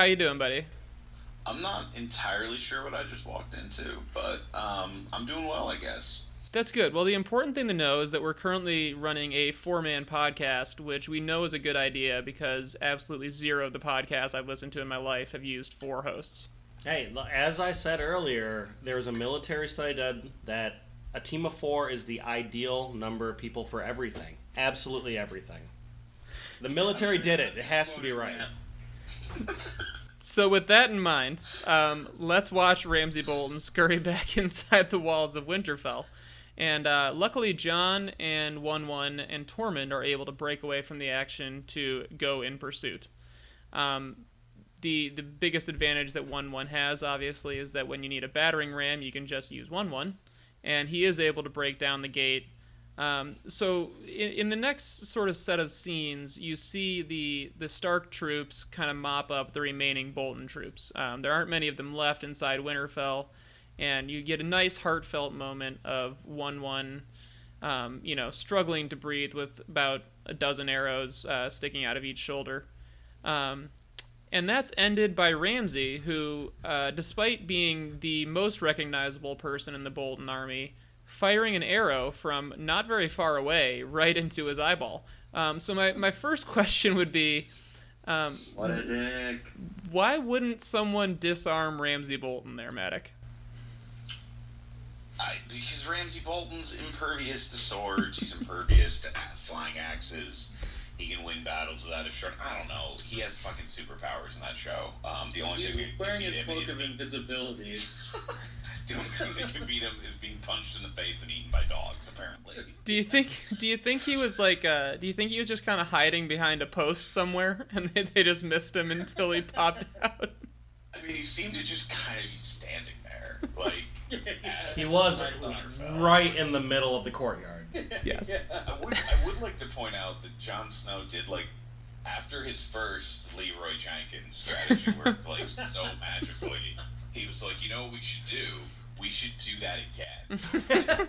Matic, how you doing, buddy? I'm not entirely sure what I just walked into, but um, I'm doing well, I guess. That's good. Well, the important thing to know is that we're currently running a four man podcast, which we know is a good idea because absolutely zero of the podcasts I've listened to in my life have used four hosts. Hey, as I said earlier, there was a military study that, that a team of four is the ideal number of people for everything. Absolutely everything. The military did it. It has to be right. So, with that in mind, um, let's watch Ramsay Bolton scurry back inside the walls of Winterfell. And uh, luckily, Jon and Wun Wun and Tormund are able to break away from the action to go in pursuit. Um, the, the biggest advantage that Wun Wun has, obviously, is that when you need a battering ram, you can just use Wun Wun. And he is able to break down the gate. Um, so, in, in the next sort of set of scenes, you see the, the Stark troops kind of mop up the remaining Bolton troops. Um, there aren't many of them left inside Winterfell and you get a nice heartfelt moment of Wun Wun um, you know struggling to breathe with about a dozen arrows uh, sticking out of each shoulder um, and that's ended by ramsay who uh, despite being the most recognizable person in the bolton army firing an arrow from not very far away right into his eyeball um, so my, my first question would be um, what a dick. Why wouldn't someone disarm Ramsay Bolton there, Matic? I, because Ramsay Bolton's impervious to swords. He's impervious to flying axes. He can win battles without a shirt. I don't know. He has fucking superpowers in that show. Um, the only He's thing wearing his cloak of invisibility. the only thing that can beat him is being punched in the face and eaten by dogs. Apparently. Do you think? Do you think he was like? Uh, do you think he was just kind of hiding behind a post somewhere, and they, they just missed him until he popped out? I mean, he seemed to just kind of be standing there, like. he was right in the middle of the courtyard. Yes. yeah, I would, I would like to point out that Jon Snow did like after his first Leroy Jenkins strategy worked like so magically. He was like, you know what we should do? We should do that again.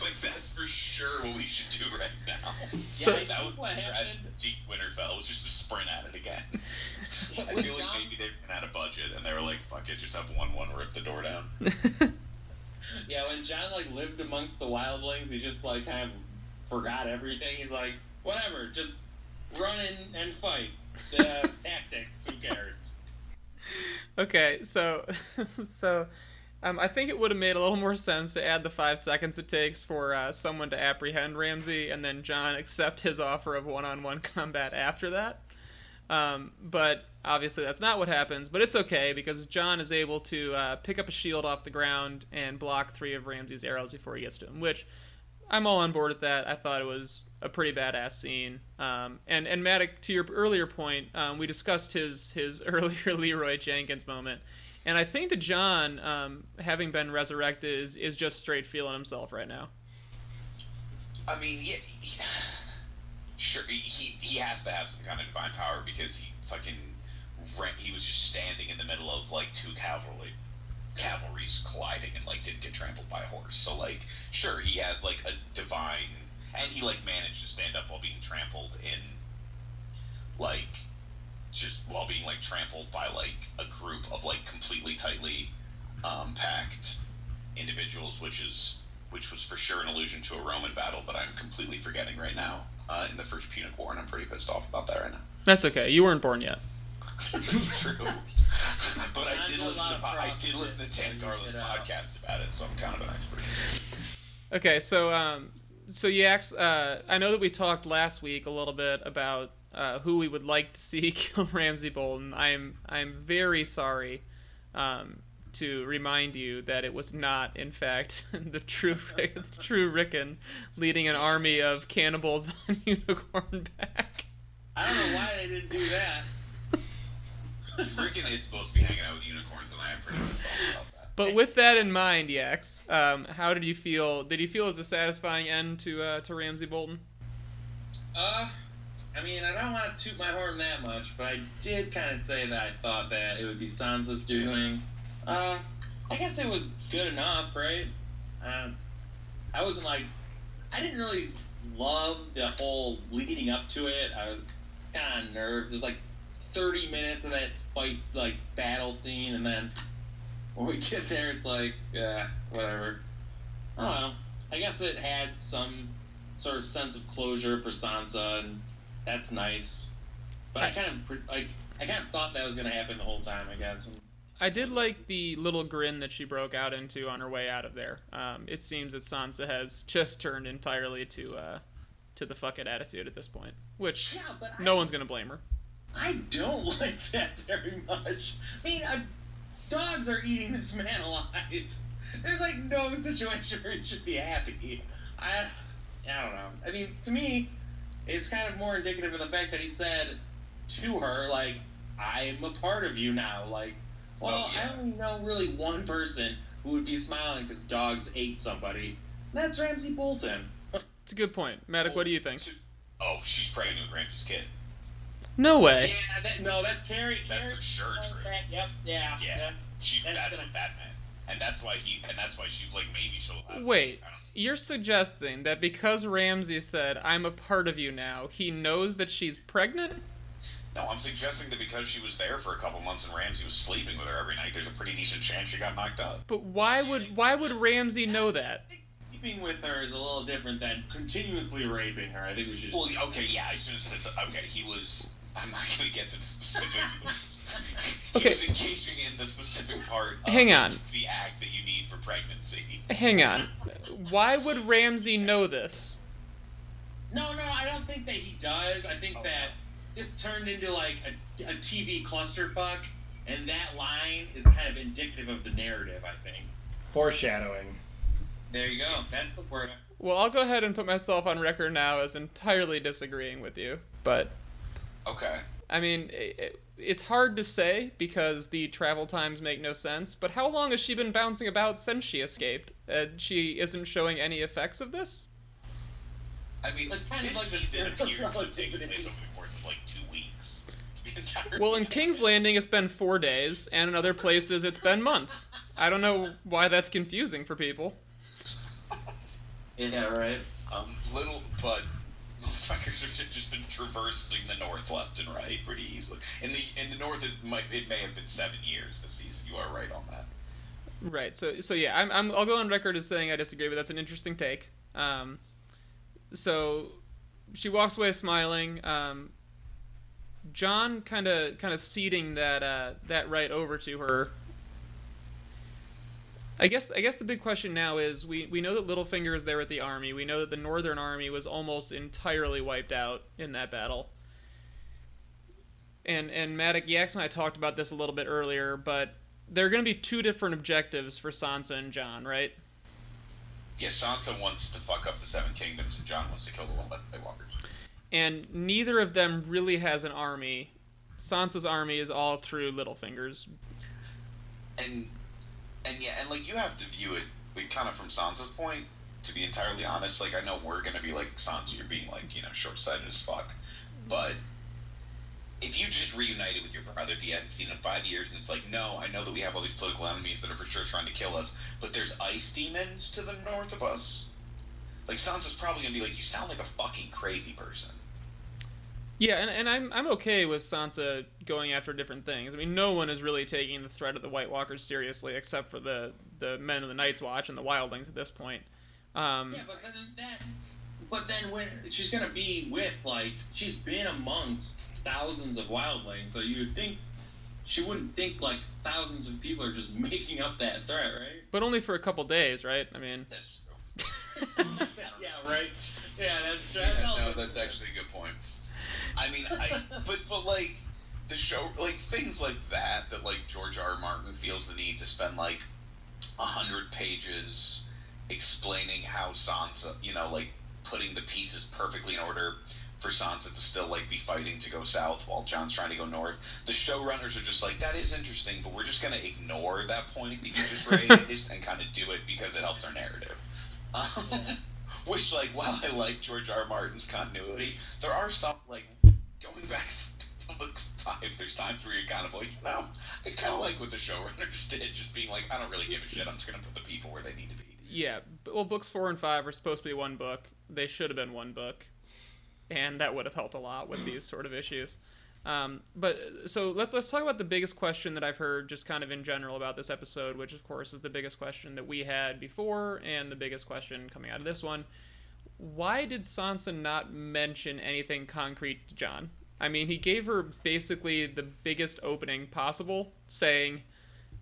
like that's for sure what we should do right now. So- yeah, that was what strategy happened- Zeke Winterfell was just to sprint at it again. I feel like Jon- maybe they ran out of budget and they were like, "Fuck it, just have Wun Wun rip the door down." Jon like lived amongst the wildlings, he just like kind of forgot everything. He's like, whatever, just run in and fight. The tactics, who cares? Okay, so so um, I think it would have made a little more sense to add the five seconds it takes for uh, someone to apprehend Ramsay and then Jon accept his offer of one-on-one combat after that. Um, but obviously that's not what happens. But it's okay because Jon is able to uh, pick up a shield off the ground and block three of Ramsay's arrows before he gets to him, which I'm all on board with that. I thought it was a pretty badass scene. Um, and and Matic, to your earlier point, um, we discussed his his earlier Leroy Jenkins moment, and I think that Jon, um, having been resurrected, is is just straight feeling himself right now. I mean, yeah, he, sure, he he has to have some kind of divine power because he fucking ran, he was just standing in the middle of like two cavalry cavalries colliding and like didn't get trampled by a horse. So like, sure, he has like a divine, and he like managed to stand up while being trampled in, like, just while being like trampled by like a group of like completely tightly um, packed individuals, which is which was for sure an allusion to a Roman battle that I'm completely forgetting right now uh, in the first Punic War, and I'm pretty pissed off about that right now. That's okay. You weren't born yet. It's true, but I I did listen to of po- I did listen to Tan you Garland's did out. podcast about it, so I'm kind of an expert. Okay, so um, so Yax, uh, I know that we talked last week a little bit about uh, who we would like to see kill Ramsay Bolton. I'm I'm very sorry um, to remind you that it was not, in fact, the true the true Rickon leading an army of cannibals on unicorn back. I don't know why they didn't do that. Rickon is supposed to be hanging out with unicorns, and I am pretty pissed off about that. But with that in mind, Yax, um, how did you feel? Did you feel it was a satisfying end to uh, to Ramsay Bolton? Uh, I mean, I don't want to toot my horn that much, but I did kind of say that I thought that it would be Sansa's doing. Uh, I guess it was good enough, right? Um, I wasn't like, I didn't really love the whole leading up to it. I, it's kind of on nerves. There's like 30 minutes of that fight, like battle scene, and then when we get there, it's like, yeah, whatever. I don't know. I guess it had some sort of sense of closure for Sansa, and that's nice. But I kind of like, I kind of thought that was gonna happen the whole time. I guess. I did like the little grin that she broke out into on her way out of there. Um, it seems that Sansa has just turned entirely to uh, to the fuck it attitude at this point, which yeah, no one's gonna blame her. I don't like that very much. I mean, uh, dogs are eating this man alive. There's like no situation where he should be happy. I, I don't know. I mean, to me, it's kind of more indicative of the fact that he said to her, like, "I'm a part of you now." Like, well, Oh, yeah. I only know really one person who would be smiling because dogs ate somebody. That's Ramsay Bolton. It's a good point, Maddox. What do you think? Oh, she's pregnant with Ramsay's kid. No way. Yeah, that, no, that's Carrie. That's Carrie- for sure true. that- Yep. Yeah. Yeah. She That's that's, gonna- what that meant. And that's why he and that's why she like maybe she'll have Wait, you're suggesting that because Ramsay said, I'm a part of you now, he knows that she's pregnant? No, I'm suggesting that because she was there for a couple months and Ramsay was sleeping with her every night, there's a pretty decent chance she got knocked up. But why would why would Ramsay know that? Sleeping with her is a little different than continuously raping her. I think we should. Well, okay, yeah, I shouldn't have said. Okay, he was. I'm not going to get to the specifics. he Okay. was engaging in the specific part of Hang on. the act that you need for pregnancy. Hang on. Why would Ramsay know this? no, no, I don't think that he does. I think that this turned into like a, a TV clusterfuck, and that line is kind of indicative of the narrative. I think. Foreshadowing. There you go. That's the word. Well, I'll go ahead and put myself on record now as entirely disagreeing with you. But Okay. I mean, it, it's hard to say because the travel times make no sense. But how long has she been bouncing about since she escaped? And she isn't showing any effects of this. I mean, It's kind of this like the season circle appears to have taken relativity. place over the course of like two weeks. To be entirely Well, in. King's Landing, it's been four days, and in other places, it's been months. I don't know why that's confusing for people. Yeah. Right. Um, little, but motherfuckers have just been traversing the north left and right pretty easily. In the in the north, it might it may have been seven years this season. You are right on that. Right. So so yeah, I'm, I'm I'll go on record as saying I disagree, but that's an interesting take. Um, so she walks away smiling. Um, Jon kind of kind of ceding that uh, that right over to her. I guess I guess the big question now is we, we know that Littlefinger is there with the army. We know that the Northern Army was almost entirely wiped out in that battle. And and Maddox Yax and I talked about this a little bit earlier, but there are going to be two different objectives for Sansa and Jon, right? Yeah, Sansa wants to fuck up the Seven Kingdoms, and Jon wants to kill the One Walkers. And neither of them really has an army. Sansa's army is all through Littlefinger's. And and yeah, and like you have to view it, like kind of from Sansa's point. To be entirely honest, like I know we're gonna be like Sansa, you're being like you know short sighted as fuck, but if you just reunited with your brother that you hadn't seen in five years, and it's like, no, I know that we have all these political enemies that are for sure trying to kill us, but there's ice demons to the north of us. Like Sansa's probably gonna be like, you sound like a fucking crazy person. Yeah, and, and I'm I'm okay with Sansa going after different things. I mean, no one is really taking the threat of the White Walkers seriously, except for the the men of the Night's Watch and the Wildlings at this point. Um, Yeah, but then that. But then when she's gonna be with like she's been amongst thousands of wildlings, so you would think she wouldn't think like thousands of people are just making up that threat, right? but only for a couple days, right? I mean, That's true. yeah, right. Yeah, that's Yeah, no, that's actually a good point. I mean, I but but like the show, like things like that, that like George R. R. Martin feels the need to spend like a hundred pages explaining how Sansa, you know, like putting the pieces perfectly in order for Sansa to still like be fighting to go south while Jon's trying to go north. The showrunners are just like, that is interesting, but we're just gonna ignore that point that you just raised and kind of do it because it helps our narrative. Um, which, like, while I like George R. R. Martin's continuity, there are some like going back to book five. There's times where you're kind of like, you know, I kind of like what the showrunners did, just being like, I don't really give a shit. I'm just gonna put the people where they need to be. yeah. Well, books four and five are supposed to be one book. They should have been one book. and that would have helped a lot with these sort of issues. Um, but so let's let's talk about the biggest question that I've heard, just kind of in general about this episode, which of course is the biggest question that we had before, and the biggest question coming out of this one. Why did Sansa not mention anything concrete to Jon? I mean, he gave her basically the biggest opening possible, saying,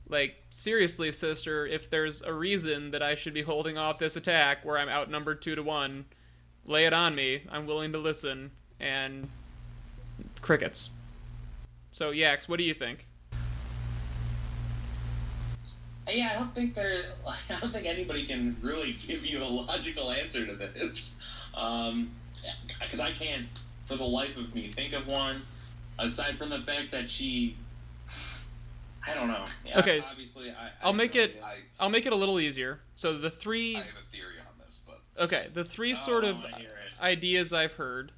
like, seriously, sister, if there's a reason that I should be holding off this attack where I'm outnumbered two to one, lay it on me. I'm willing to listen. And crickets. So, Yax, what do you think? Yeah, I don't think there. I don't think anybody can really give you a logical answer to this, because I can't, for the life of me, think of one. Aside from the fact that she, I don't know. Yeah, Okay, obviously, I. I I'll have make it- I, I'll make it a little easier. So, the three. I have a theory on this, but Okay, the three Oh, sort I of wanna hear it. ideas I've heard.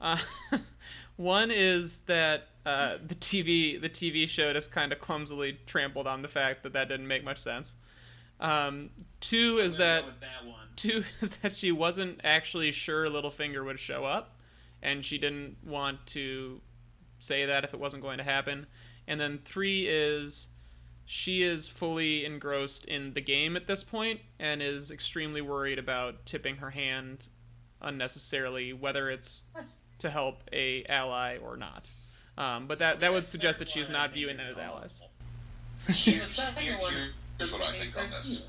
Uh, one is that uh, the TV the TV show just kind of clumsily trampled on the fact that that didn't make much sense. Um, two is that that one. two is that she wasn't actually sure Littlefinger would show up, and she didn't want to say that if it wasn't going to happen. And then three is she is fully engrossed in the game at this point and is extremely worried about tipping her hand unnecessarily, whether it's to help a ally or not. Um, but that that would suggest that she's not viewing them as allies. here, here- here- here's what I think on this.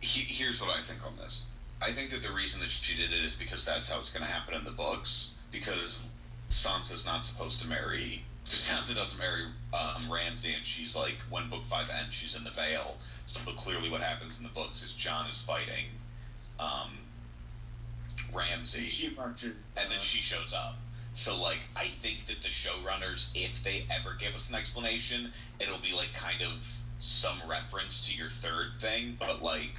here's what I think on this. I think that the reason that she did it is because that's how it's going to happen in the books. Because Sansa's not supposed to marry. Because Sansa doesn't marry um, Ramsay, and she's like, when book five ends, she's in the Vale. So clearly, what happens in the books is Jon is fighting um, Ramsay, She marches. and then she shows up. So like, I think that the showrunners, if they ever give us an explanation, it'll be like kind of some reference to your third thing, but like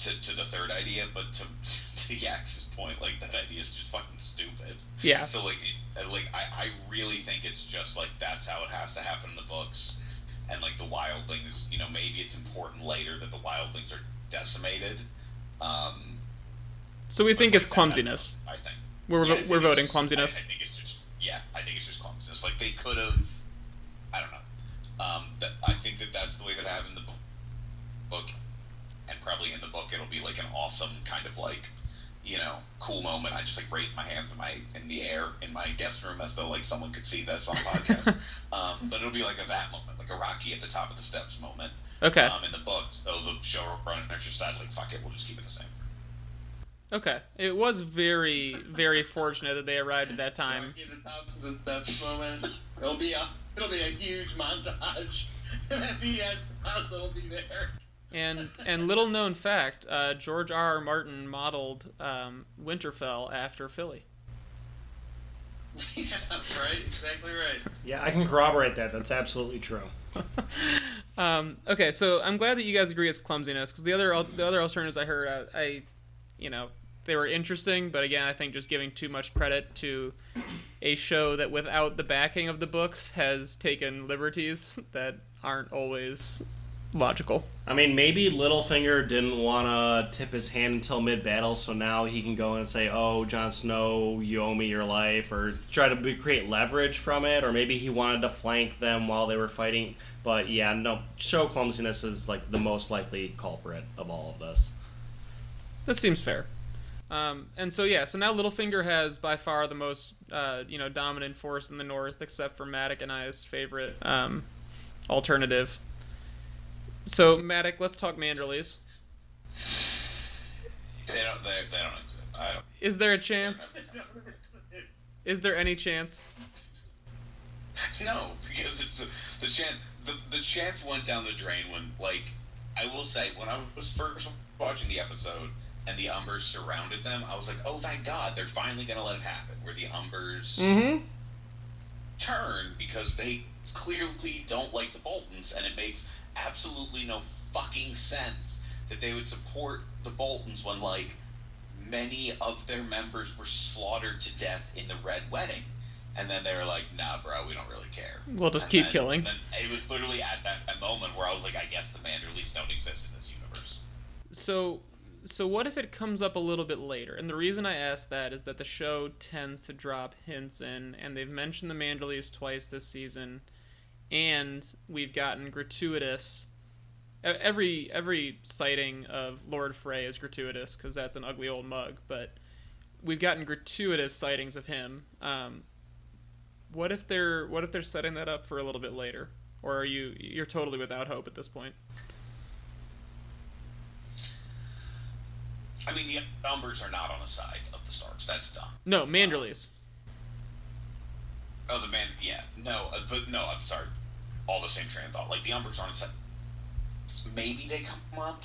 to, to the third idea. But to to Yax's point, like that idea is just fucking stupid. Yeah. So like, it, uh, like I, I really think it's just like that's how it has to happen in the books, and like the wildlings, you know, maybe it's important later that the wildlings are decimated. Um, So we think it's clumsiness. I think. We're, Yeah, we're voting clumsiness. I, I think it's just yeah. I think it's just clumsiness. Like they could have. I don't know. Um, that I think that that's the way that I have in the bo- book, and probably in the book it'll be like an awesome kind of like, you know, cool moment. I just like raise my hands in my in the air in my guest room as though like someone could see this on podcast. um, but it'll be like a that moment, like a Rocky at the top of the steps moment. Okay. Um, in the book, so the showrunner just decides like, fuck it, we'll just keep it the same. Okay. It was very, very fortunate that they arrived at that time. Rocky the top of the steps moment. It'll be a it'll be a huge montage, and the end, Sansa will be there. And and little known fact, uh, George R. R. Martin modeled um, Winterfell after Philly. yeah, right. Exactly right. Yeah, I can corroborate that. That's absolutely true. Um, okay, so I'm glad that you guys agree it's clumsiness because the other the other alternatives I heard, I, I, you know, they were interesting, but again, I think just giving too much credit to a show that without the backing of the books has taken liberties that aren't always logical. I mean, maybe Littlefinger didn't want to tip his hand until mid battle, so now he can go and say, "Oh, Jon Snow, you owe me your life," or try to create leverage from it, or maybe he wanted to flank them while they were fighting. But yeah, no, show clumsiness is like the most likely culprit of all of this. That seems fair. Um, and so yeah, so now Littlefinger has by far the most uh, you know dominant force in the north, except for Matic and I's favorite um, alternative. So Matic, let's talk Manderleys. They don't. They, they don't exist. I don't. Is there a chance? Is there any chance? No, because it's the, the chance. The, the chance went down the drain when, like, I will say, when I was first watching the episode and the Umbers surrounded them, I was like, oh, thank God, they're finally gonna let it happen. Where the Umbers Mm-hmm. turn because they clearly don't like the Boltons, and it makes absolutely no fucking sense that they would support the Boltons when, like, many of their members were slaughtered to death in the Red Wedding. And then they were like, nah, bro, we don't really care. We'll just And keep then- killing. and then it was literally at that, that moment where I was like, I guess the Manderleys don't exist in this universe. So, so what if it comes up a little bit later? And the reason I ask that is that the show tends to drop hints in, and they've mentioned the Manderleys twice this season, and we've gotten gratuitous. Every every sighting of Lord Frey is gratuitous because that's an ugly old mug, but we've gotten gratuitous sightings of him. Um, what if they're what if they're setting that up for a little bit later, or are you you're totally without hope at this point? I mean, the Umbers are not on the side of the Starks. That's dumb. No, Manderleys. Oh, the man. Yeah. No, uh, but no. I'm sorry. All the same train of thought. Like the Umbers aren't set. Maybe they come up.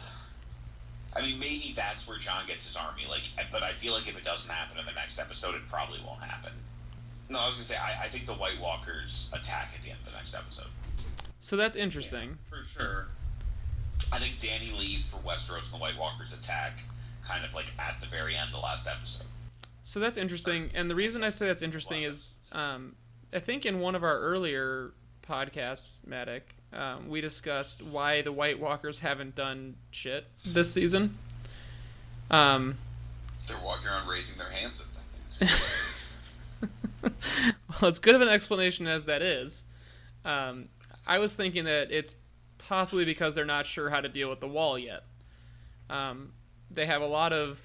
I mean, maybe that's where Jon gets his army. Like, but I feel like if it doesn't happen in the next episode, it probably won't happen. No, I was gonna say I, I think the White Walkers attack at the end of the next episode. So that's interesting. For sure. I think Dany leaves for Westeros and the White Walkers attack, kind of like at the very end, of the last episode. So that's interesting, and the reason I say that's interesting is, um, I think in one of our earlier podcasts, Matic, um, we discussed why the White Walkers haven't done shit this season. Um, They're walking around raising their hands at things. well, as good of an explanation as that is, um, I was thinking that it's possibly because they're not sure how to deal with the wall yet. Um, they have a lot of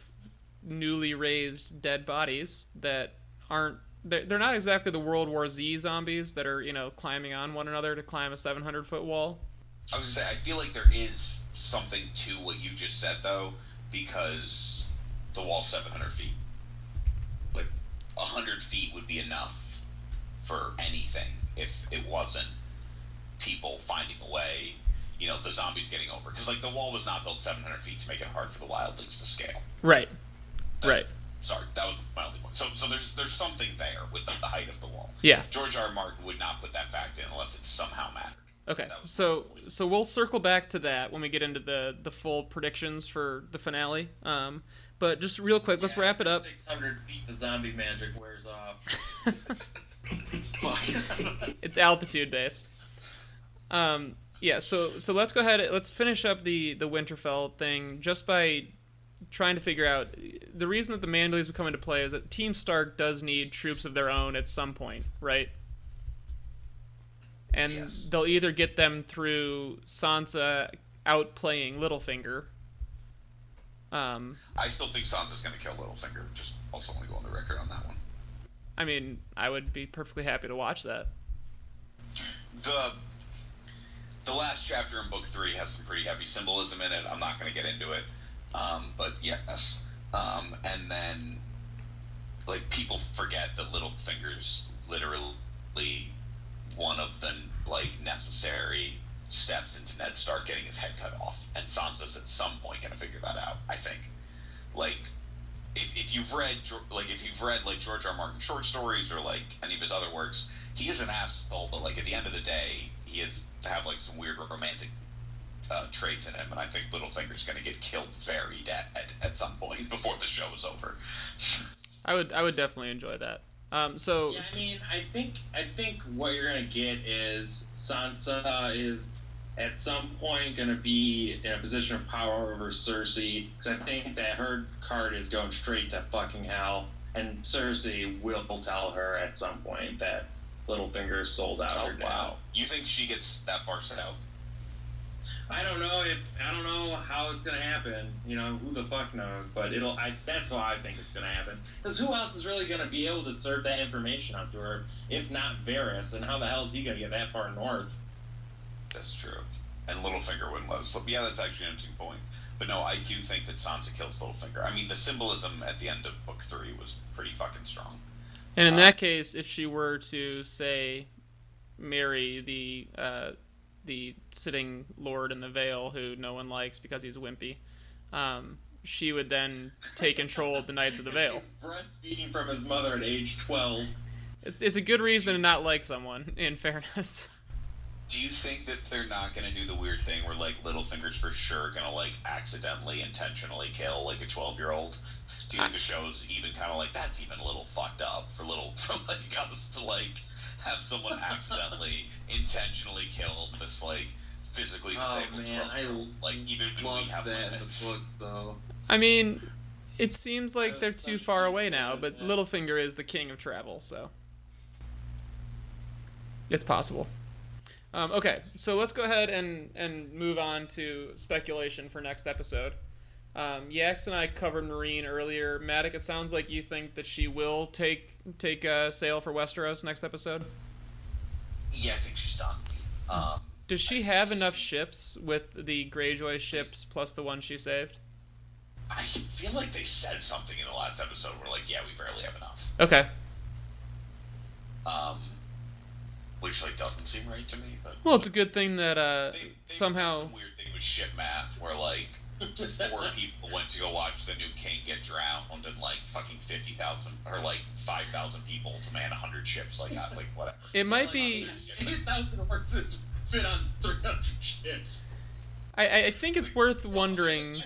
newly raised dead bodies that aren't. They're, they're not exactly the World War Z zombies that are, you know, climbing on one another to climb a 700 foot wall. I was gonna say, I feel like there is something to what you just said, though, because the wall's 700 feet. Like, 100 feet would be enough for anything if it wasn't people finding a way, you know, the zombies getting over. Because, like, the wall was not built 700 feet to make it hard for the wildlings to scale. Right. That's- Right. Sorry, that was my only point. So, so there's there's something there with the, the height of the wall. Yeah. George R. R. Martin would not put that fact in unless it somehow mattered. Okay, so so we'll circle back to that when we get into the the full predictions for the finale. Um, but just real quick, let's wrap it up. Six hundred feet, the zombie magic wears off. Fuck. It's altitude based. Um, yeah, so so let's go ahead. Let's finish up the the Winterfell thing just by trying to figure out the reason that the Manderleys would come into play is that Team Stark does need troops of their own at some point, right? And Yes. they'll either get them through Sansa outplaying Littlefinger. Um, I still think Sansa's going to kill Littlefinger. Just also want to go on the record on that one. I mean, I would be perfectly happy to watch that. The the last chapter in book three has some pretty heavy symbolism in it. I'm not going to get into it, um, but yes. Um, and then, like people forget that Littlefinger's literally one of the like necessary steps into Ned Stark getting his head cut off, and Sansa's at some point going to figure that out. I think, like. If, if you've read like if you've read like George R. R. Martin short stories or like any of his other works, he is an asshole, but like at the end of the day, he is to have like some weird romantic uh, traits in him, and I think Littlefinger's going to get killed very dead at, at some point before the show is over. I would I would definitely enjoy that. Um, so Yeah, I mean, I think I think what you're gonna get is Sansa is at some point gonna be in a position of power over Cersei because I think that her card is going straight to fucking hell, and Cersei will tell her at some point that Littlefinger sold out Oh wow! You think she gets that far south? I don't know if I don't know how it's gonna happen. You know, who the fuck knows? But it'll. I that's how I think it's gonna happen. Because who else is really gonna be able to serve that information up to her if not Varys? And how the hell is he gonna get that far north? That's true. And Littlefinger wouldn't let us. Yeah, that's actually an interesting point. But no, I do think that Sansa kills Littlefinger. I mean, the symbolism at the end of book three was pretty fucking strong. And in Uh, that case, if she were to say, marry the uh, the sitting lord in the Vale, who no one likes because he's wimpy, um, she would then take control of the Knights of the Vale. He's breastfeeding from his mother at age twelve. It's, it's a good reason to not like someone. In fairness, Do you think that they're not going to do the weird thing where like Littlefinger's for sure going to like accidentally, intentionally kill like a twelve year old? Do you think the show's even kind of like that's even a little fucked up for little for like us to like have someone accidentally, intentionally kill this like physically Oh disabled man, I 12-year-old? like even when we have that in the limits. books, though. I mean, it seems like they're too far away now, but yeah. Littlefinger is the king of travel, so it's possible. Um, okay, so let's go ahead and, and move on to speculation for next episode. Um, Yax and I covered Meereen earlier. Matic, it sounds like you think that she will take take uh, sail for Westeros next episode. Yeah, I think she's done. Um, Does she have enough ships with the Greyjoy ships plus the one she saved? I feel like they said something in the last episode where like, yeah, we barely have enough. Okay. Um, which like doesn't seem right to me, but Well, it's a good thing that uh, they, they somehow. weird thing with ship math where like four people went to go watch the new king get drowned and like fucking fifty thousand or like five thousand people to man hundred ships like that like whatever. It might Like, be. Eight thousand horses fit on three hundred ships. I, I- I think it's worth wondering.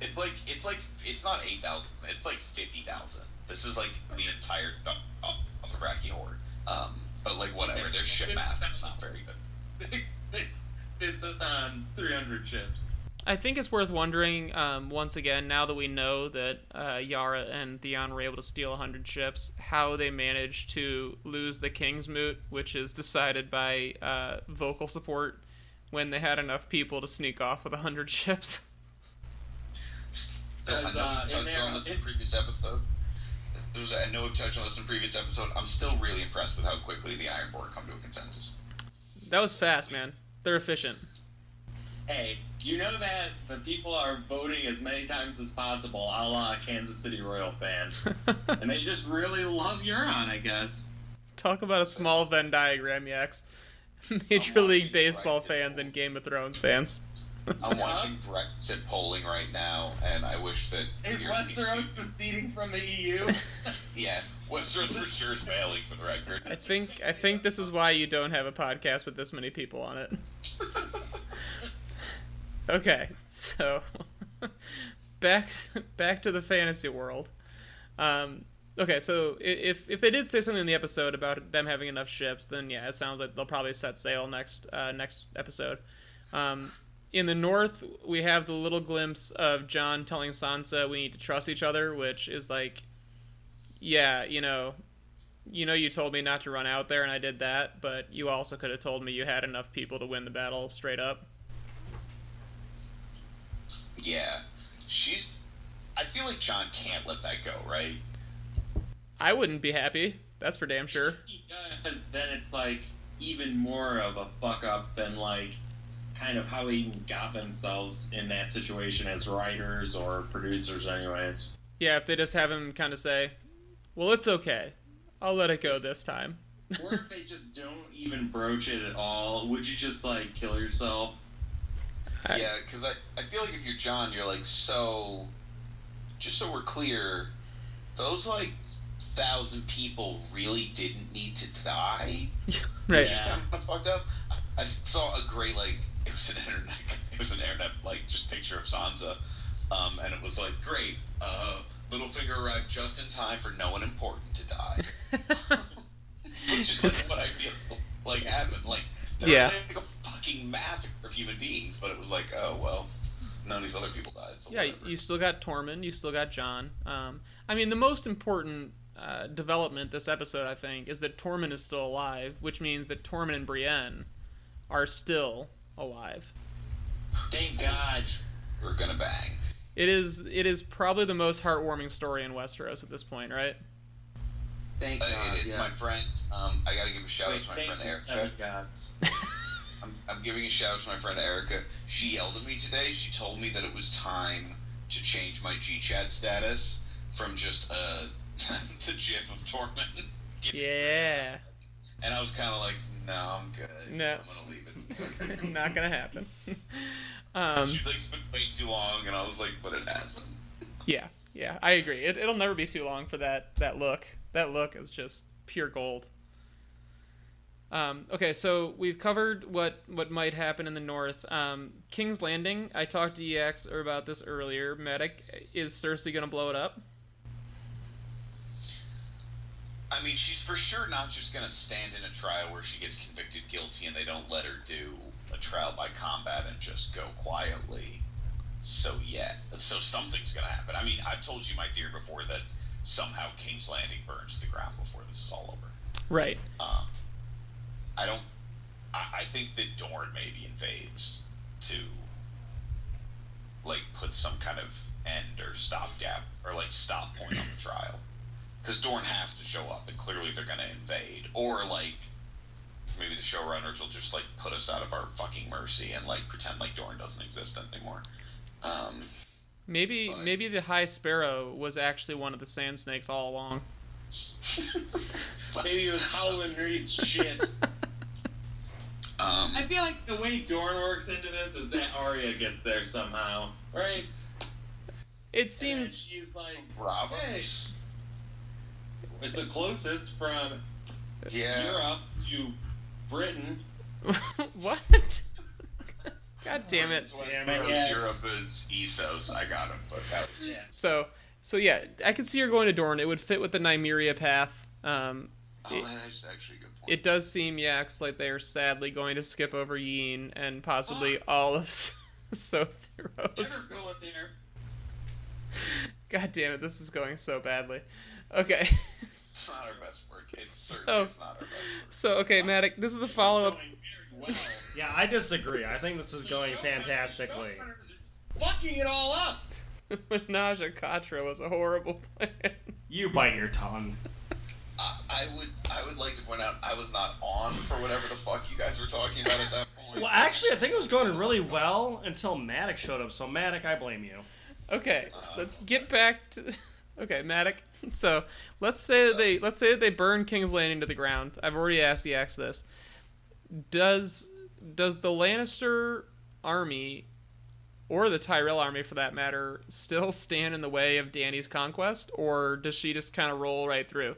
It's like it's like it's not eight thousand. It's like fifty thousand. This is like the entire uh, uh, Dothraki horde. Um, but like whatever. Their ship math is not very good. It's it's on three hundred ships. I think it's worth wondering um, once again now that we know that uh, Yara and Theon were able to steal 100 ships, how they managed to lose the Kingsmoot, which is decided by uh, vocal support when they had enough people to sneak off with 100 ships. I know we've uh, touched on this in in- previous episode. There's- I know we've touched on this in previous episode. I'm still really impressed with how quickly the Ironborn come to a consensus. That was fast, man. They're efficient. Hey, you know that the people are voting as many times as possible, a la Kansas City Royal fan, and they just really love Euron, I guess. Talk about a small Venn diagram, Yax. Major League Baseball Brexit fans and Game of Thrones fans. I'm watching Brexit polling right now, and I wish that Is European Westeros people- seceding from the EU? Yeah, Westeros for sure is bailing for the record. I think I think this is why you don't have a podcast with this many people on it. Okay, so back back to the fantasy world. Um, okay, so if if they did say something in the episode about them having enough ships, then yeah, it sounds like they'll probably set sail next uh, next episode. Um, in the north, we have the little glimpse of Jon telling Sansa we need to trust each other, which is like, yeah, you know, you know, you told me not to run out there, and I did that, but you also could have told me you had enough people to win the battle straight up. Yeah, she's. I feel like Jon can't let that go, right? I wouldn't be happy. That's for damn sure. Because then it's like even more of a fuck up than like kind of how they even got themselves in that situation as writers or producers, anyways. Yeah, if they just have him kind of say, "Well, it's okay. I'll let it go this time." or if they just don't even broach it at all, would you just like kill yourself? I- Yeah, because I, I feel like if you're Jon, you're like, so, just so we're clear, those like thousand people really didn't need to die. Right. Which is kind of fucked up. I, I saw a great like it was an internet it was an internet like just picture of Sansa, um, and it was like great. Uh, Littlefinger arrived just in time for no one important to die, which is like what I feel like happened. Like there Yeah. was like a fucking massacre of human beings, but it was like oh well, none of these other people died. So yeah, whatever. you still got Tormund. You still got Jon. Um, I mean, the most important uh, development this episode, I think, is that Tormund is still alive, which means that Tormund and Brienne are still alive. Thank God. we're gonna bang. It is. It is probably the most heartwarming story in Westeros at this point, right? Thank Uh, God. it is yeah. my friend. Um, I got to give a shout Wait, out to my thank friend Erica. Seven gods. I'm, I'm giving a shout out to my friend Erica. She yelled at me today. She told me that it was time to change my GChat status from just uh, the GIF of Tormund. Yeah. And I was kind of like, no, I'm good. No. I'm gonna leave it. Not gonna happen. um, She's like, it's been way too long, and I was like, but it hasn't. yeah, yeah, I agree. It, it'll never be too long for that that look. That look is just pure gold. Um, okay, so we've covered what what might happen in the north. Um, King's Landing. I talked to Yax about this earlier. Matic is Cersei gonna blow it up? I mean, she's for sure not just gonna stand in a trial where she gets convicted guilty and they don't let her do a trial by combat and just go quietly. So yeah, so something's gonna happen. I mean, I've told you my theory before that somehow King's Landing burns to the ground before this is all over. Right. Um, I don't. I, I think that Dorne maybe invades to like put some kind of end or stopgap or like stop point on the trial, because Dorne has to show up, and clearly they're gonna invade, or like maybe the showrunners will just like put us out of our fucking mercy and like pretend like Dorne doesn't exist anymore. Um, Maybe But- maybe the High Sparrow was actually one of the Sand Snakes all along. Maybe it was Howland Reed's shit. um, I feel like the way Dorne works into this is that Arya gets there somehow, right? It And then seems she's like, Bravo. Hey. it's the closest from Yeah. Europe to Britain. what? God damn it. Damn it, yes. Europe is Essos. I got him, but that was Yeah. So so yeah, I could see her going to Dorne. It would fit with the Nymeria path. Um, Oh, It- that is actually a good point. it does seem Yax like they are sadly going to skip over Yeen and possibly all of Never Sothoryos. go in there. God damn it, this is going so badly. Okay. It's not our best work. It's So- certainly it's not our best work. So okay, Maddox, this is the follow up. Going very well. Yeah, I disagree. I think this is going fantastically. showrunners are just Fucking it all up. Menage a Quatre was a horrible plan. You bite your tongue. I, I would I would like to point out I was not on for whatever the fuck you guys were talking about at that point. Well, actually, I think it was going really well until Maddox showed up. So, Maddox, I blame you. Okay, uh, let's get back to. Okay, Maddox. So let's say that they let's say that they burn King's Landing to the ground. I've already asked the Axe this. Does does the Lannister army, or the Tyrell army for that matter, still stand in the way of Dany's conquest, or does she just kind of roll right through?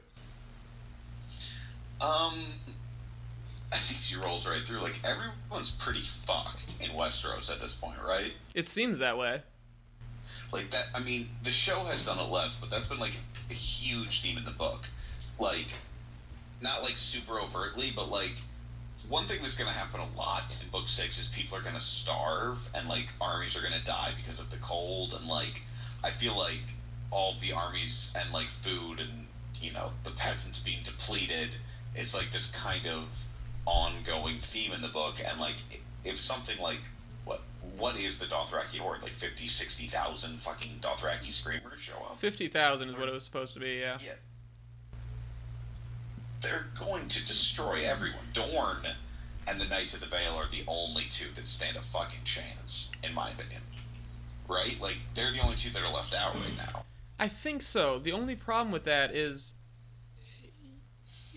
Um, I think she rolls right through. Like everyone's pretty fucked in Westeros at this point, right? It seems that way. Like that. I mean, the show has done it less, but that's been like a huge theme in the book. Like, not like super overtly, but like one thing that's going to happen a lot in book six is people are going to starve and like armies are going to die because of the cold and like I feel like all the armies and like food and you know the peasants being depleted it's like this kind of ongoing theme in the book and like if something like what what is the Dothraki horde like 50 60,000 fucking Dothraki screamers show up Fifty thousand is what it was supposed to be. Yeah. yeah. They're going to destroy everyone. Dorne and the Knights of the Vale are the only two that stand a fucking chance, in my opinion. Right? Like, they're the only two that are left out right now. I think so. The only problem with that is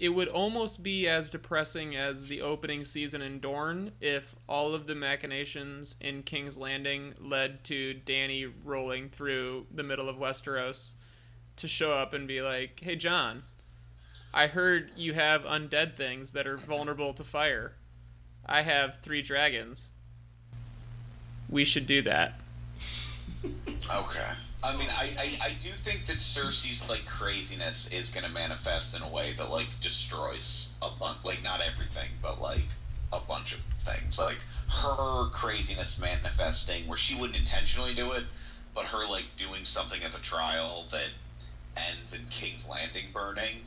it would almost be as depressing as the opening season in Dorne if all of the machinations in King's Landing led to Dany rolling through the middle of Westeros to show up and be like, "Hey Jon, I heard you have undead things that are vulnerable to fire. I have 3 dragons. We should do that." Okay. I mean, I, I, I do think that Cersei's, like, craziness is going to manifest in a way that, like, destroys a bunch, like, not everything, but, like, a bunch of things. Like, her craziness manifesting where she wouldn't intentionally do it, but her, like, doing something at the trial that ends in King's Landing burning,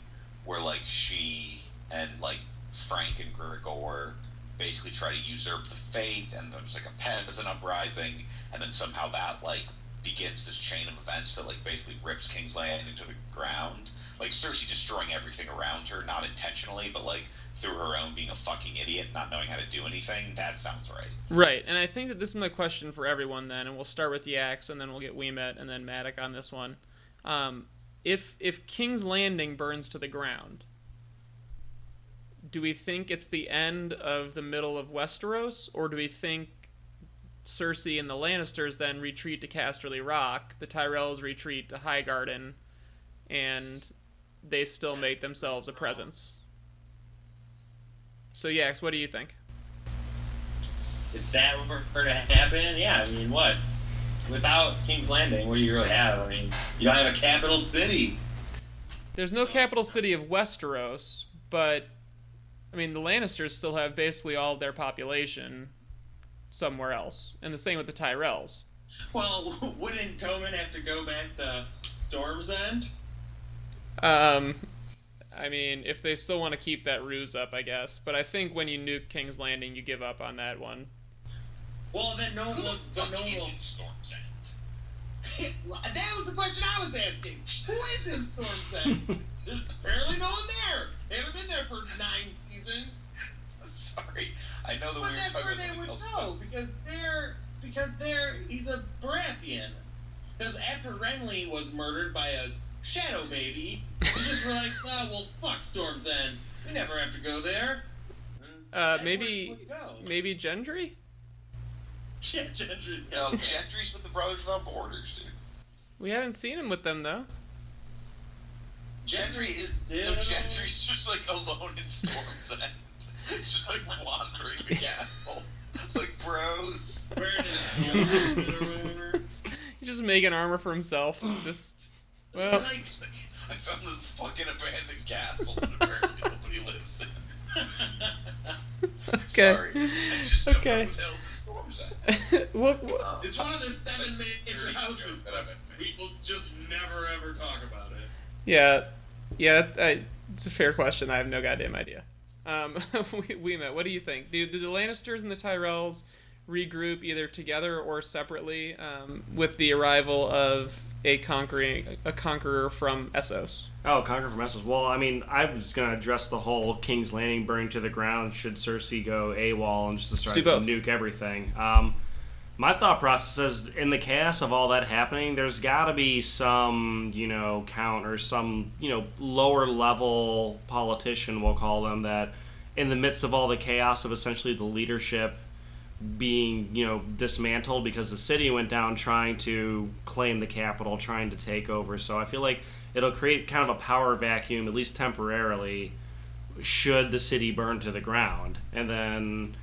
where, like, she and, like, Frank and Gregor basically try to usurp the faith, and there's, like, a peasant uprising, and then somehow that, like, begins this chain of events that like basically rips King's Landing to the ground. Like Cersei destroying everything around her, not intentionally, but like through her own being a fucking idiot, not knowing how to do anything. That sounds right. Right, and I think that this is my question for everyone then, and we'll start with the axe, and then we'll get Weemet and then Maddox on this one. Um, if if King's Landing burns to the ground, do we think it's the end of the middle of Westeros, or do we think Cersei and the Lannisters then retreat to Casterly Rock, the Tyrells retreat to Highgarden, and they still make themselves a presence? So, Yax, what do you think? If that were to happen, yeah, I mean, what? Without King's Landing, what do you really have? I mean, you don't have a capital city. There's no capital city of Westeros, but I mean the Lannisters still have basically all of their population somewhere else, and the same with the Tyrells. Well, wouldn't Tommen have to go back to Storm's End? Um, I mean, if they still want to keep that ruse up, I guess. But I think when you nuke King's Landing, you give up on that one. Well, then no one Who the will. fuck But no one is will. Storm's End? that was the question I was asking. Who is in Storm's End? There's apparently no one there. They haven't been there for nine seasons. Sorry, I know that But we were that's talking where about they something would else. go because they're because they're he's a Baratheon. Because after Renly was murdered by a shadow baby, we just were like, oh well, fuck Storm's End. We never have to go there. Uh, maybe- go. Maybe Gendry? Yeah, Gendry's No, got Gendry's with the Brothers Without Borders, dude. We haven't seen him with them though. Gendry is Yeah. so Gendry's just like alone in Storm's End, just like wandering the castle, like bros. Where did it go? or whatever. He's just making armor for himself. Just well, Like, It's like, I found this fucking abandoned castle that apparently nobody lives in. okay. Sorry, I just don't know Okay. Who the hell's in Storm's End. what, what- it's one of the seven major houses, joke that I've been people just never ever talk about it. Yeah, yeah. I, it's a fair question. I have no goddamn idea. Um, we, we met. What do you think? Do, do the Lannisters and the Tyrells regroup either together or separately um, with the arrival of a conquering a conqueror from Essos? Oh, conqueror from Essos. Well, I mean, I was going to address the whole King's Landing burning to the ground should Cersei go AWOL and just start to nuke everything. Um, my thought process is in the chaos of all that happening, there's got to be some, you know, count or some, you know, lower level politician, we'll call them, that in the midst of all the chaos of essentially the leadership being you know dismantled because the city went down trying to claim the capital trying to take over. So i feel like it'll create kind of a power vacuum at least temporarily should the city burn to the ground. And then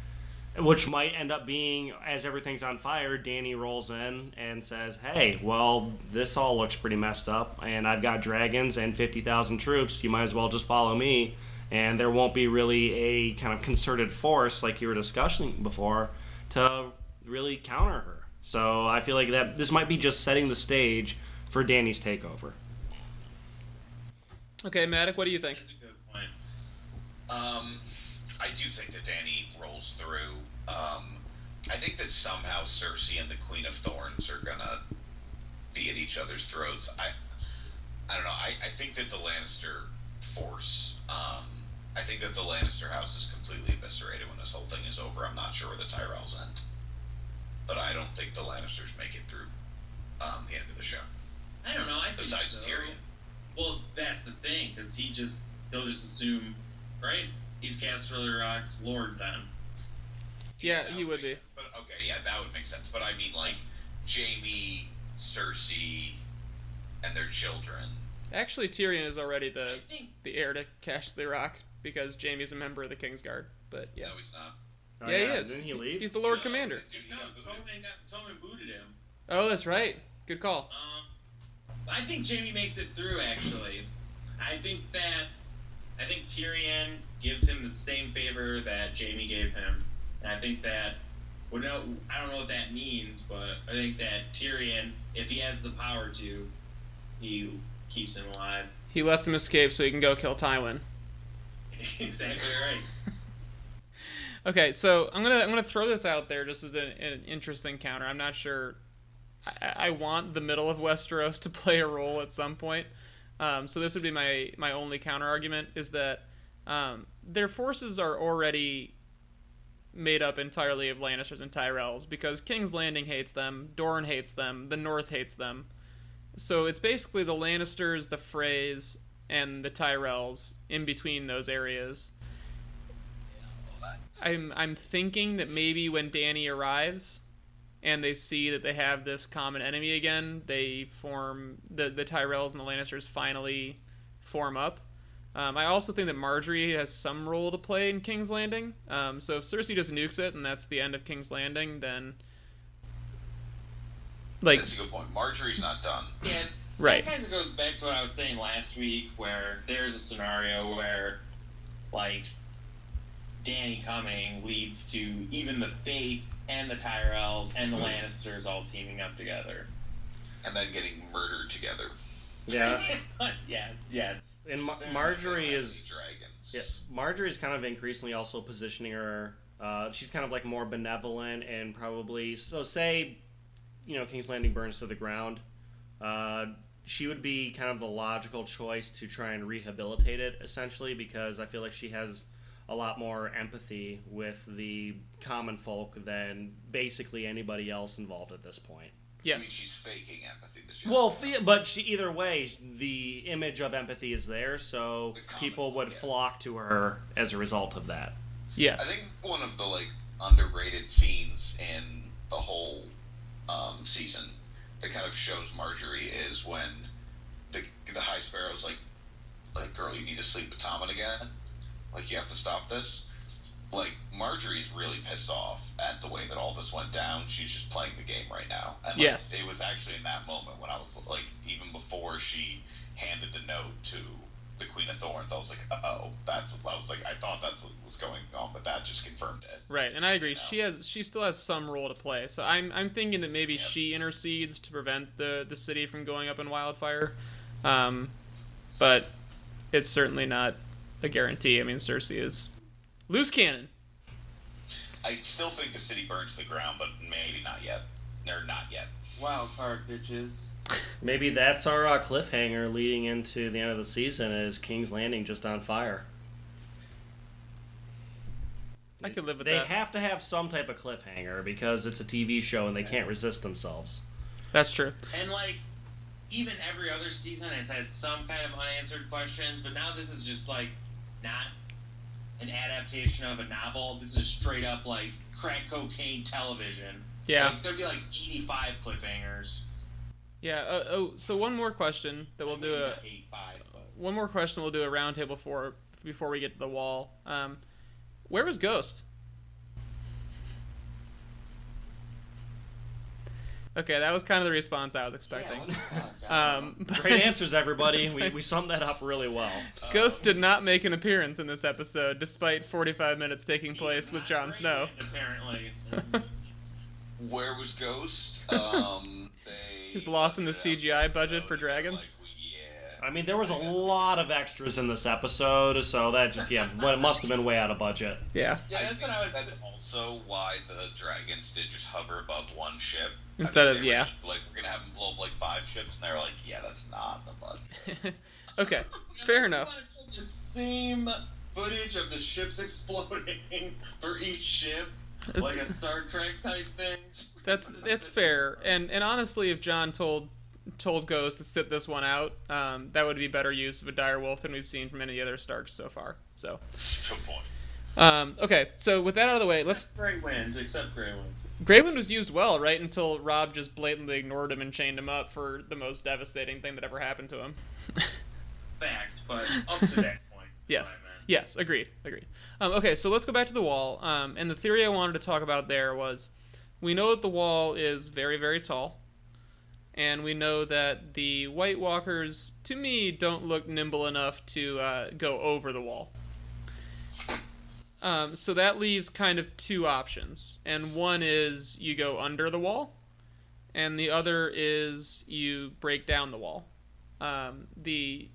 which might end up being as everything's on fire Dany rolls in and says hey well this all looks pretty messed up and i've got dragons and 50000 troops. You might as well just follow me. And there won't be really a kind of concerted force like you were discussing before to really counter her so i feel like that this might be just setting the stage for Dany's takeover Okay, Maddox, what do you think? That's a good point. Um, I do think that Dany rolls through. Um, I think that somehow Cersei and the Queen of Thorns are gonna be at each other's throats. I, I don't know. I, I think that the Lannister force. Um, I think that the Lannister house is completely eviscerated when this whole thing is over. I'm not sure where the Tyrells end, but I don't think the Lannisters make it through um, the end of the show. I don't know. I think Besides so. Tyrion. Well, that's the thing, because he just he'll just assume, right? He's Casterly Rock's lord then. Yeah, that he would make be. sense. But okay, yeah, that would make sense. But I mean, like Jaime, Cersei, and their children. Actually, Tyrion is already the think the heir to Casterly Rock because Jaime's a member of the Kingsguard. But yeah, No, he's not. Oh, yeah, he is. didn't he leave He's the Lord No, Commander. dude, no, yeah, Tommen got Tommen booted him. Oh, that's right. Good call. Um, I think Jaime makes it through. Actually, I think that I think Tyrion gives him the same favor that Jaime gave him, and I think that well, no, I don't know what that means, but I think that Tyrion, if he has the power to, he keeps him alive. He lets him escape so he can go kill Tywin. exactly right. Okay, so I'm gonna I'm gonna throw this out there just as an, an interesting counter. I'm not sure. I, I want the middle of Westeros to play a role at some point. Um, so this would be my my only counter argument is that um, their forces are already made up entirely of Lannisters and Tyrells because King's Landing hates them, Dorne hates them, the North hates them. So it's basically the Lannisters, the Freys, and the Tyrells in between those areas. I'm I'm thinking that maybe when Dany arrives and they see that they have this common enemy again, they form the the Tyrells and the Lannisters finally form up. Um, I also think that Margaery has some role to play in King's Landing. Um, so if Cersei just nukes it and that's the end of King's Landing, then like That's a good point. Margaery's not done. Yeah, right, That kind of goes back to what I was saying last week, where there's a scenario where, like, Dany coming leads to even the faith and the Tyrells and the Lannisters all teaming up together. and then getting murdered together. Yeah. yes, yes. And Ma- Fair Margaery Like is dragons. Yeah, Margaery's kind of increasingly also positioning her. Uh, she's kind of like more benevolent and probably so. Say, you know, King's Landing burns to the ground. Uh, she would be kind of the logical choice to try and rehabilitate it, essentially, because I feel like she has a lot more empathy with the common folk than basically anybody else involved at this point. I mean, she's faking empathy. She Well, but she, either way, the image of empathy is there, so The common people would yeah. flock to her as a result of that. Yes. I think one of the like underrated scenes in the whole um, season that kind of shows Margaery is when the the High Sparrow's like, like girl, you need to sleep with Tommen again. Like you have to stop this. Like Margaery's really pissed off at the way that all this went down. She's just playing the game right now. And like, Yes. it was actually in that moment when I was like, even before she handed the note to the Queen of Thorns, I was like, oh, that's what I was like. I thought that's what was going on, but that just confirmed it. Right, and I agree. know? She has she still has some role to play. So I'm I'm thinking that maybe Yeah. she intercedes to prevent the the city from going up in wildfire. Um, but it's certainly not a guarantee. I mean, Cersei is loose cannon. I still think the city burns to the ground, but maybe not yet. Or not yet. Wild card bitches. Maybe that's our uh, cliffhanger leading into the end of the season is King's Landing just on fire. I could live with They that. They have to have some type of cliffhanger because it's a TV show and they can't resist themselves. That's true. And like, even every other season has had some kind of unanswered questions, but now this is just like not an adaptation of a novel. This is straight up like crack cocaine television. Yeah. So it's gonna be like 85 cliffhangers. Yeah. Uh, oh, so one more question that we'll do a not 85, but one more question. We'll do a roundtable for before we get to the wall. Um, where was Ghost? Okay, that was kind of the response I was expecting. Yeah, what the fuck? I don't um, but Great answers, everybody. We, we summed that up really well. Ghost did not make an appearance in this episode, despite 45 minutes taking place with not Jon Snow. Apparently. Where was Ghost? Um, they He's lost in the put CGI budget episode, for dragons? Like, yeah. I mean, there was a lot of extras in this episode, so that just, yeah, well, it must have been way out of budget. Yeah, Yeah, I that's think what I was. That's also why the dragons did just hover above one ship I Instead of- yeah. just Like we're gonna have them blow up like five ships, and they're like, yeah, that's not the budget. okay, fair enough. The same footage of the ships exploding for each ship, like a Star Trek type thing. That's it's fair, and and honestly, if Jon told told Ghost to sit this one out, um, that would be better use of a dire wolf than we've seen from any other Starks so far. So, Good point. um, okay, so with that out of the way, let's. Grey Wind, except Grey Wind. Grey Wind was used well, right until Robb just blatantly ignored him and chained him up for the most devastating thing that ever happened to him. Fact, but up to that. Yes. Yes, agreed, agreed. Um, okay, so let's go back to the wall. Um, and the theory I wanted to talk about there was, we know that the wall is very, very tall, and we know that the White Walkers, to me, don't look nimble enough to uh, go over the wall. Um, so that leaves kind of two options, and one is you go under the wall, and the other is you break down the wall. Um, the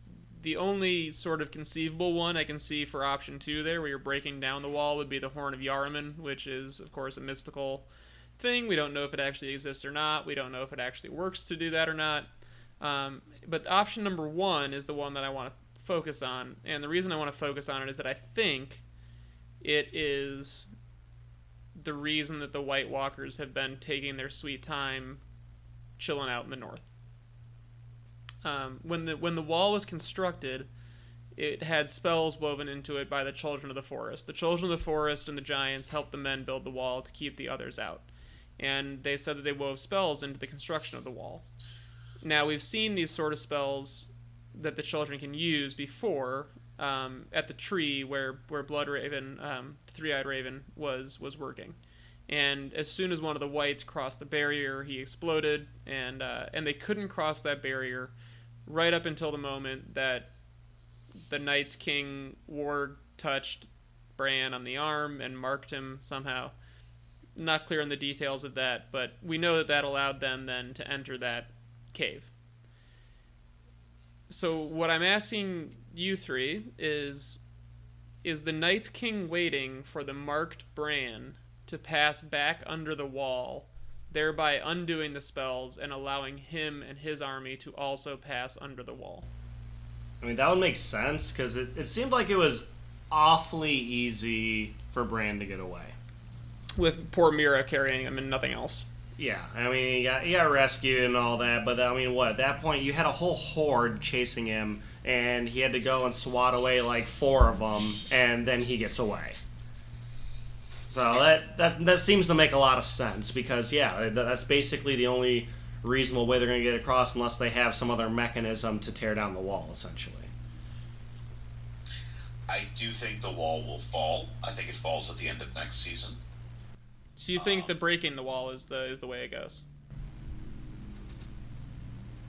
the only sort of conceivable one I can see for option two there, where you're breaking down the wall, would be the Horn of Joramun, which is, of course, a mystical thing. We don't know if it actually exists or not. We don't know if it actually works to do that or not. Um, but option number one is the one that I want to focus on. And the reason I want to focus on it is that I think it is the reason that the White Walkers have been taking their sweet time chilling out in the north um, when the when the wall was constructed, it had spells woven into it by the children of the forest. The children of the forest and the giants helped the men build the wall to keep the others out, and they said that they wove spells into the construction of the wall. Now we've seen these sort of spells that the children can use before um, at the tree where where Blood Raven, um, three-eyed raven, was was working. And as soon as one of the whites crossed the barrier, he exploded, and uh, and they couldn't cross that barrier right up until the moment that the Night's King Warg touched Bran on the arm and marked him somehow. not clear on the details of that, but we know that that allowed them then to enter that cave. So what I'm asking you three is is the Night King waiting for the marked Bran to pass back under the wall, thereby undoing the spells and allowing him and his army to also pass under the wall? I mean, that would make sense because it, it seemed like it was awfully easy for Bran to get away. With poor Meera carrying him and nothing else. Yeah, I mean, he got, he got rescued and all that, but I mean, what? At that point, you had a whole horde chasing him, and he had to go and swat away like four of them, and then he gets away. So that that that seems to make a lot of sense because yeah, that's basically the only reasonable way they're going to get across, unless they have some other mechanism to tear down the wall, essentially. I do think the wall will fall. I think it falls at the end of next season. So you think uh, the breaking the wall is the is the way it goes?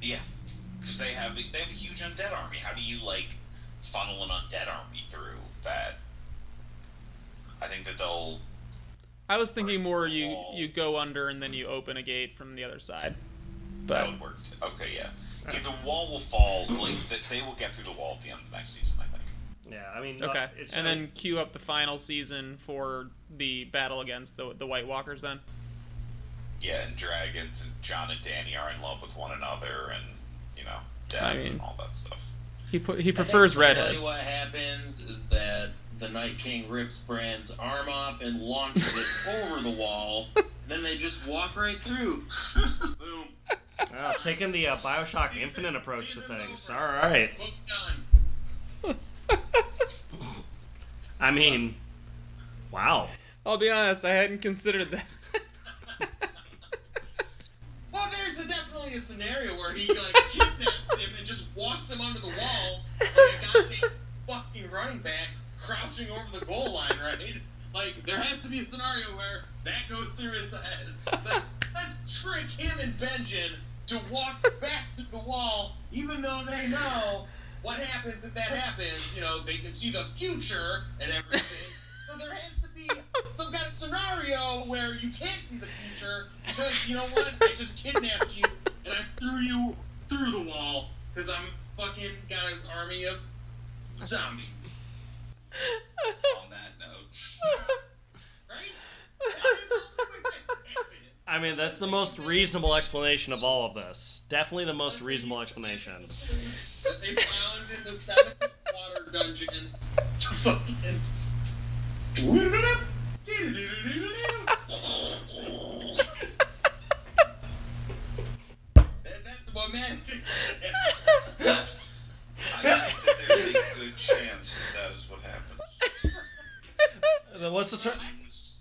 Yeah, because they have they have a huge undead army. How do you like funnel an undead army through that? I think that they'll. I was thinking more you Wall. you go under and then you open a gate from the other side. that would work. Too. Okay, yeah. Because the wall will fall. Like that, they will get through the wall at the end of the next season. I think. Yeah, I mean, uh, okay, it's, and then queue up the final season for the battle against the the White Walkers. Then Yeah, and dragons and Jon and Dany are in love with one another, and you know, death I mean- and all that stuff. he put he prefers redheads. What happens is that the Night King rips Bran's arm off and launches it over the wall. Then they just walk right through. Boom. Wow, taking the uh, Bioshock Infinite approach to things. All right. Book done. I mean, wow. I'll be honest, I hadn't considered that. Well, there's a, definitely a scenario where he like kidnaps him and just walks him under the wall like a goddamn fucking running back crouching over the goal line, right? Like there has to be a scenario where that goes through his head. It's like let's trick him and Benjen to walk back to the wall, even though they know what happens if that happens. You know, they can see the future and everything. So there has to be some kind of scenario where you can't see the future because you know what? I just kidnapped you and I threw you through the wall because I'm fucking got an army of zombies, On that note, right? That is something that could happen. I mean, that's the most reasonable explanation of all of this. Definitely the most reasonable explanation. they found in the seventh water dungeon to fucking. That- That's what man. I think that there's a good chance that that is what happens. Then What's the term? Seems-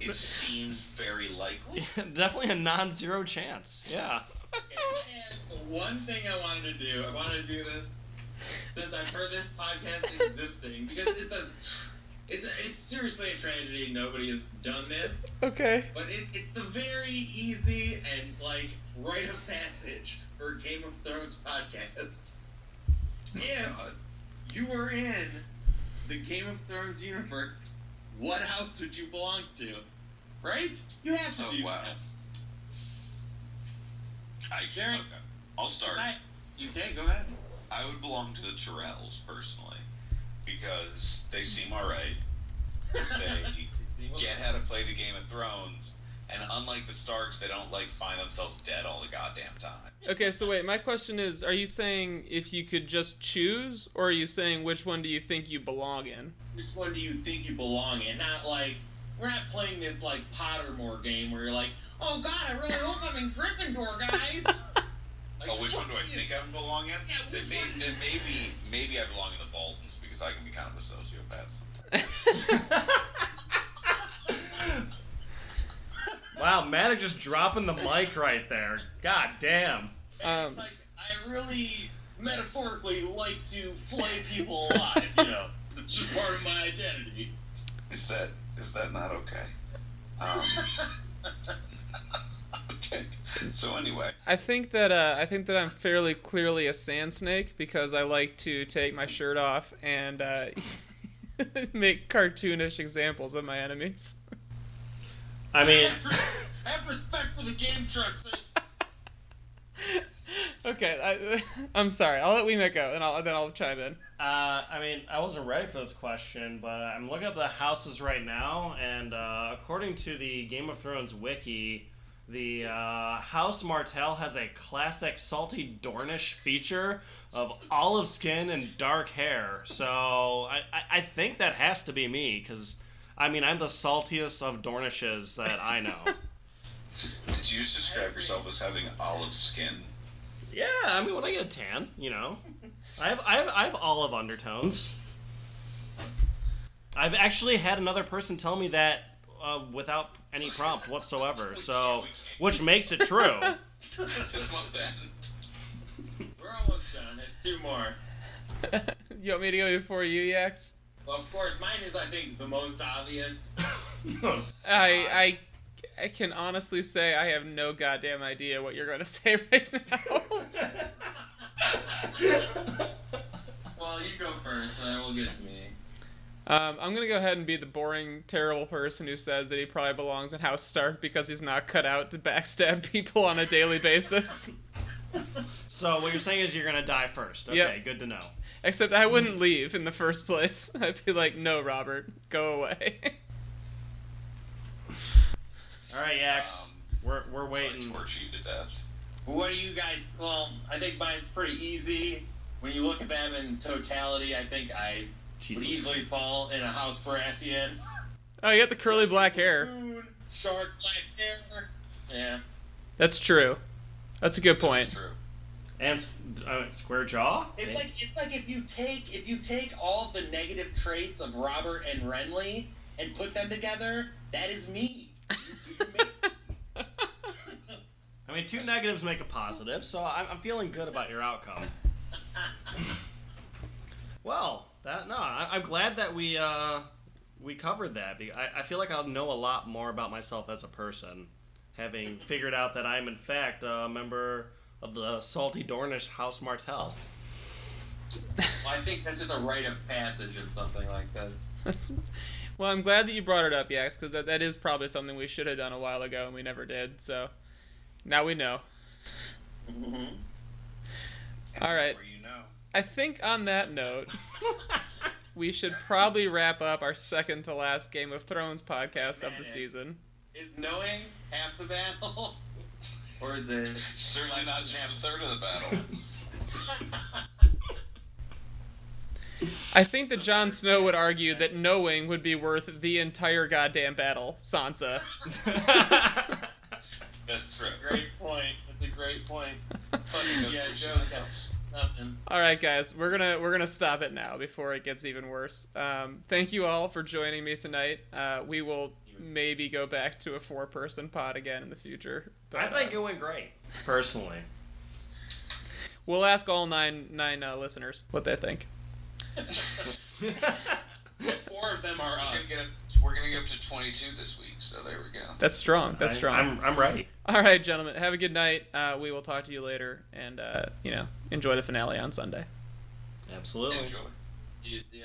It seems very likely. Definitely a non-zero chance. Yeah. And one thing I wanted to do, I wanted to do this since I've heard this podcast existing because it's a, it's a, it's seriously a tragedy. Nobody has done this, Okay. but it, it's the very easy and like rite of passage for Game of Thrones podcast. If God. you were in the Game of Thrones universe, what house would you belong to? Right? You have to Oh, do wow. that. I, Jerry- okay. I'll start. I- You can go ahead. I would belong to the Tyrells personally because they seem alright. They get how to play the Game of Thrones, and unlike the Starks, they don't like find themselves dead all the goddamn time. Okay, so wait, my question is are you saying if you could just choose, or are you saying which one do you think you belong in? which one do you think you belong in? Not like we're not playing this like Pottermore game where you're like, oh god, I really hope I'm in Gryffindor, guys. Like, Oh, which one do I think I belong in? Yeah, then, may, then maybe maybe I belong in the Boltons because I can be kind of a sociopath sometimes. Wow, Matt just dropping the mic right there. God damn. And it's Um, like I really metaphorically like to flay people alive, you know. It's just part of my identity. Is that is that not okay? Um, okay. So anyway, I think that uh, I think that I'm fairly clearly a sand snake because I like to take my shirt off and uh, make cartoonish examples of my enemies. I mean, have, have respect for the game trucks. okay, I, I'm sorry. I'll let Weemek go, and I'll then I'll chime in. Uh, I mean, I wasn't ready for this question, but I'm looking up the houses right now, and uh, according to the Game of Thrones wiki, the uh, House Martell has a classic salty Dornish feature of olive skin and dark hair. So I, I, I think that has to be me, because, I mean, I'm the saltiest of Dornishes that I know. Did you just describe yourself as having olive skin? Yeah, I mean, when I get a tan, you know, I have, I have, I have olive undertones. I've actually had another person tell me that uh, without any prompt whatsoever. So, which makes it true. This one's end. We're almost done. There's two more. you want me to go before you, Yax? Well, of course, mine is, I think, the most obvious. I I I can honestly say I have no goddamn idea what you're going to say right now. Well, you go first, and then we'll get to me. Um, I'm gonna go ahead and be the boring, terrible person who says that he probably belongs in House Stark because he's not cut out to backstab people on a daily basis. so what you're saying is you're gonna die first. Okay, Yep. good to know. Except I wouldn't leave in the first place. I'd be like, "No, Robert, go away." All right, Yax, Um, we're we're So I waiting. torch you to death. What do you guys? Well, I think mine's pretty easy. When you look at them in totality, I think I would easily fall in a House Baratheon. oh, you got the curly black hair. Short black hair. Yeah. That's true. That's a good point. That's true. And uh, square jaw. It's like it's like if you take if you take all the negative traits of Robert and Renly and put them together, that is me. You- you make- I mean, two negatives make a positive, so I'm, I'm feeling good about your outcome. Well, that no, I, I'm glad that we uh, we covered that. I, I feel like I'll know a lot more about myself as a person, having figured out that I'm in fact a member of the salty Dornish House Martell. Well, I think that's just a rite of passage in something like this. That's, well, I'm glad that you brought it up, Yax, because that, that is probably something we should have done a while ago and we never did. So now we know. Mhm. All right. You know. I think on that note, we should probably wrap up our second to last Game of Thrones podcast of the season. Is knowing half the battle, or is it? Certainly not just a third of the battle. I think that Jon Snow would argue that knowing would be worth the entire goddamn battle, Sansa. That's true. Great point. That's a great point. Fucking yeah, what Joe nothing. All right, guys, we're gonna we're gonna stop it now before it gets even worse. Um, thank you all for joining me tonight. Uh, we will maybe go back to a four person pod again in the future. But, I think uh, it went great, personally. we'll ask all nine nine uh, listeners what they think. Four of them are We're gonna us. get up. We're gonna get up to 22 this week, so there we go. That's strong. That's I- strong. I'm, I'm ready. All right, gentlemen. Have a good night. Uh, we will talk to you later, and uh, you know, enjoy the finale on Sunday. Absolutely. Enjoy. You see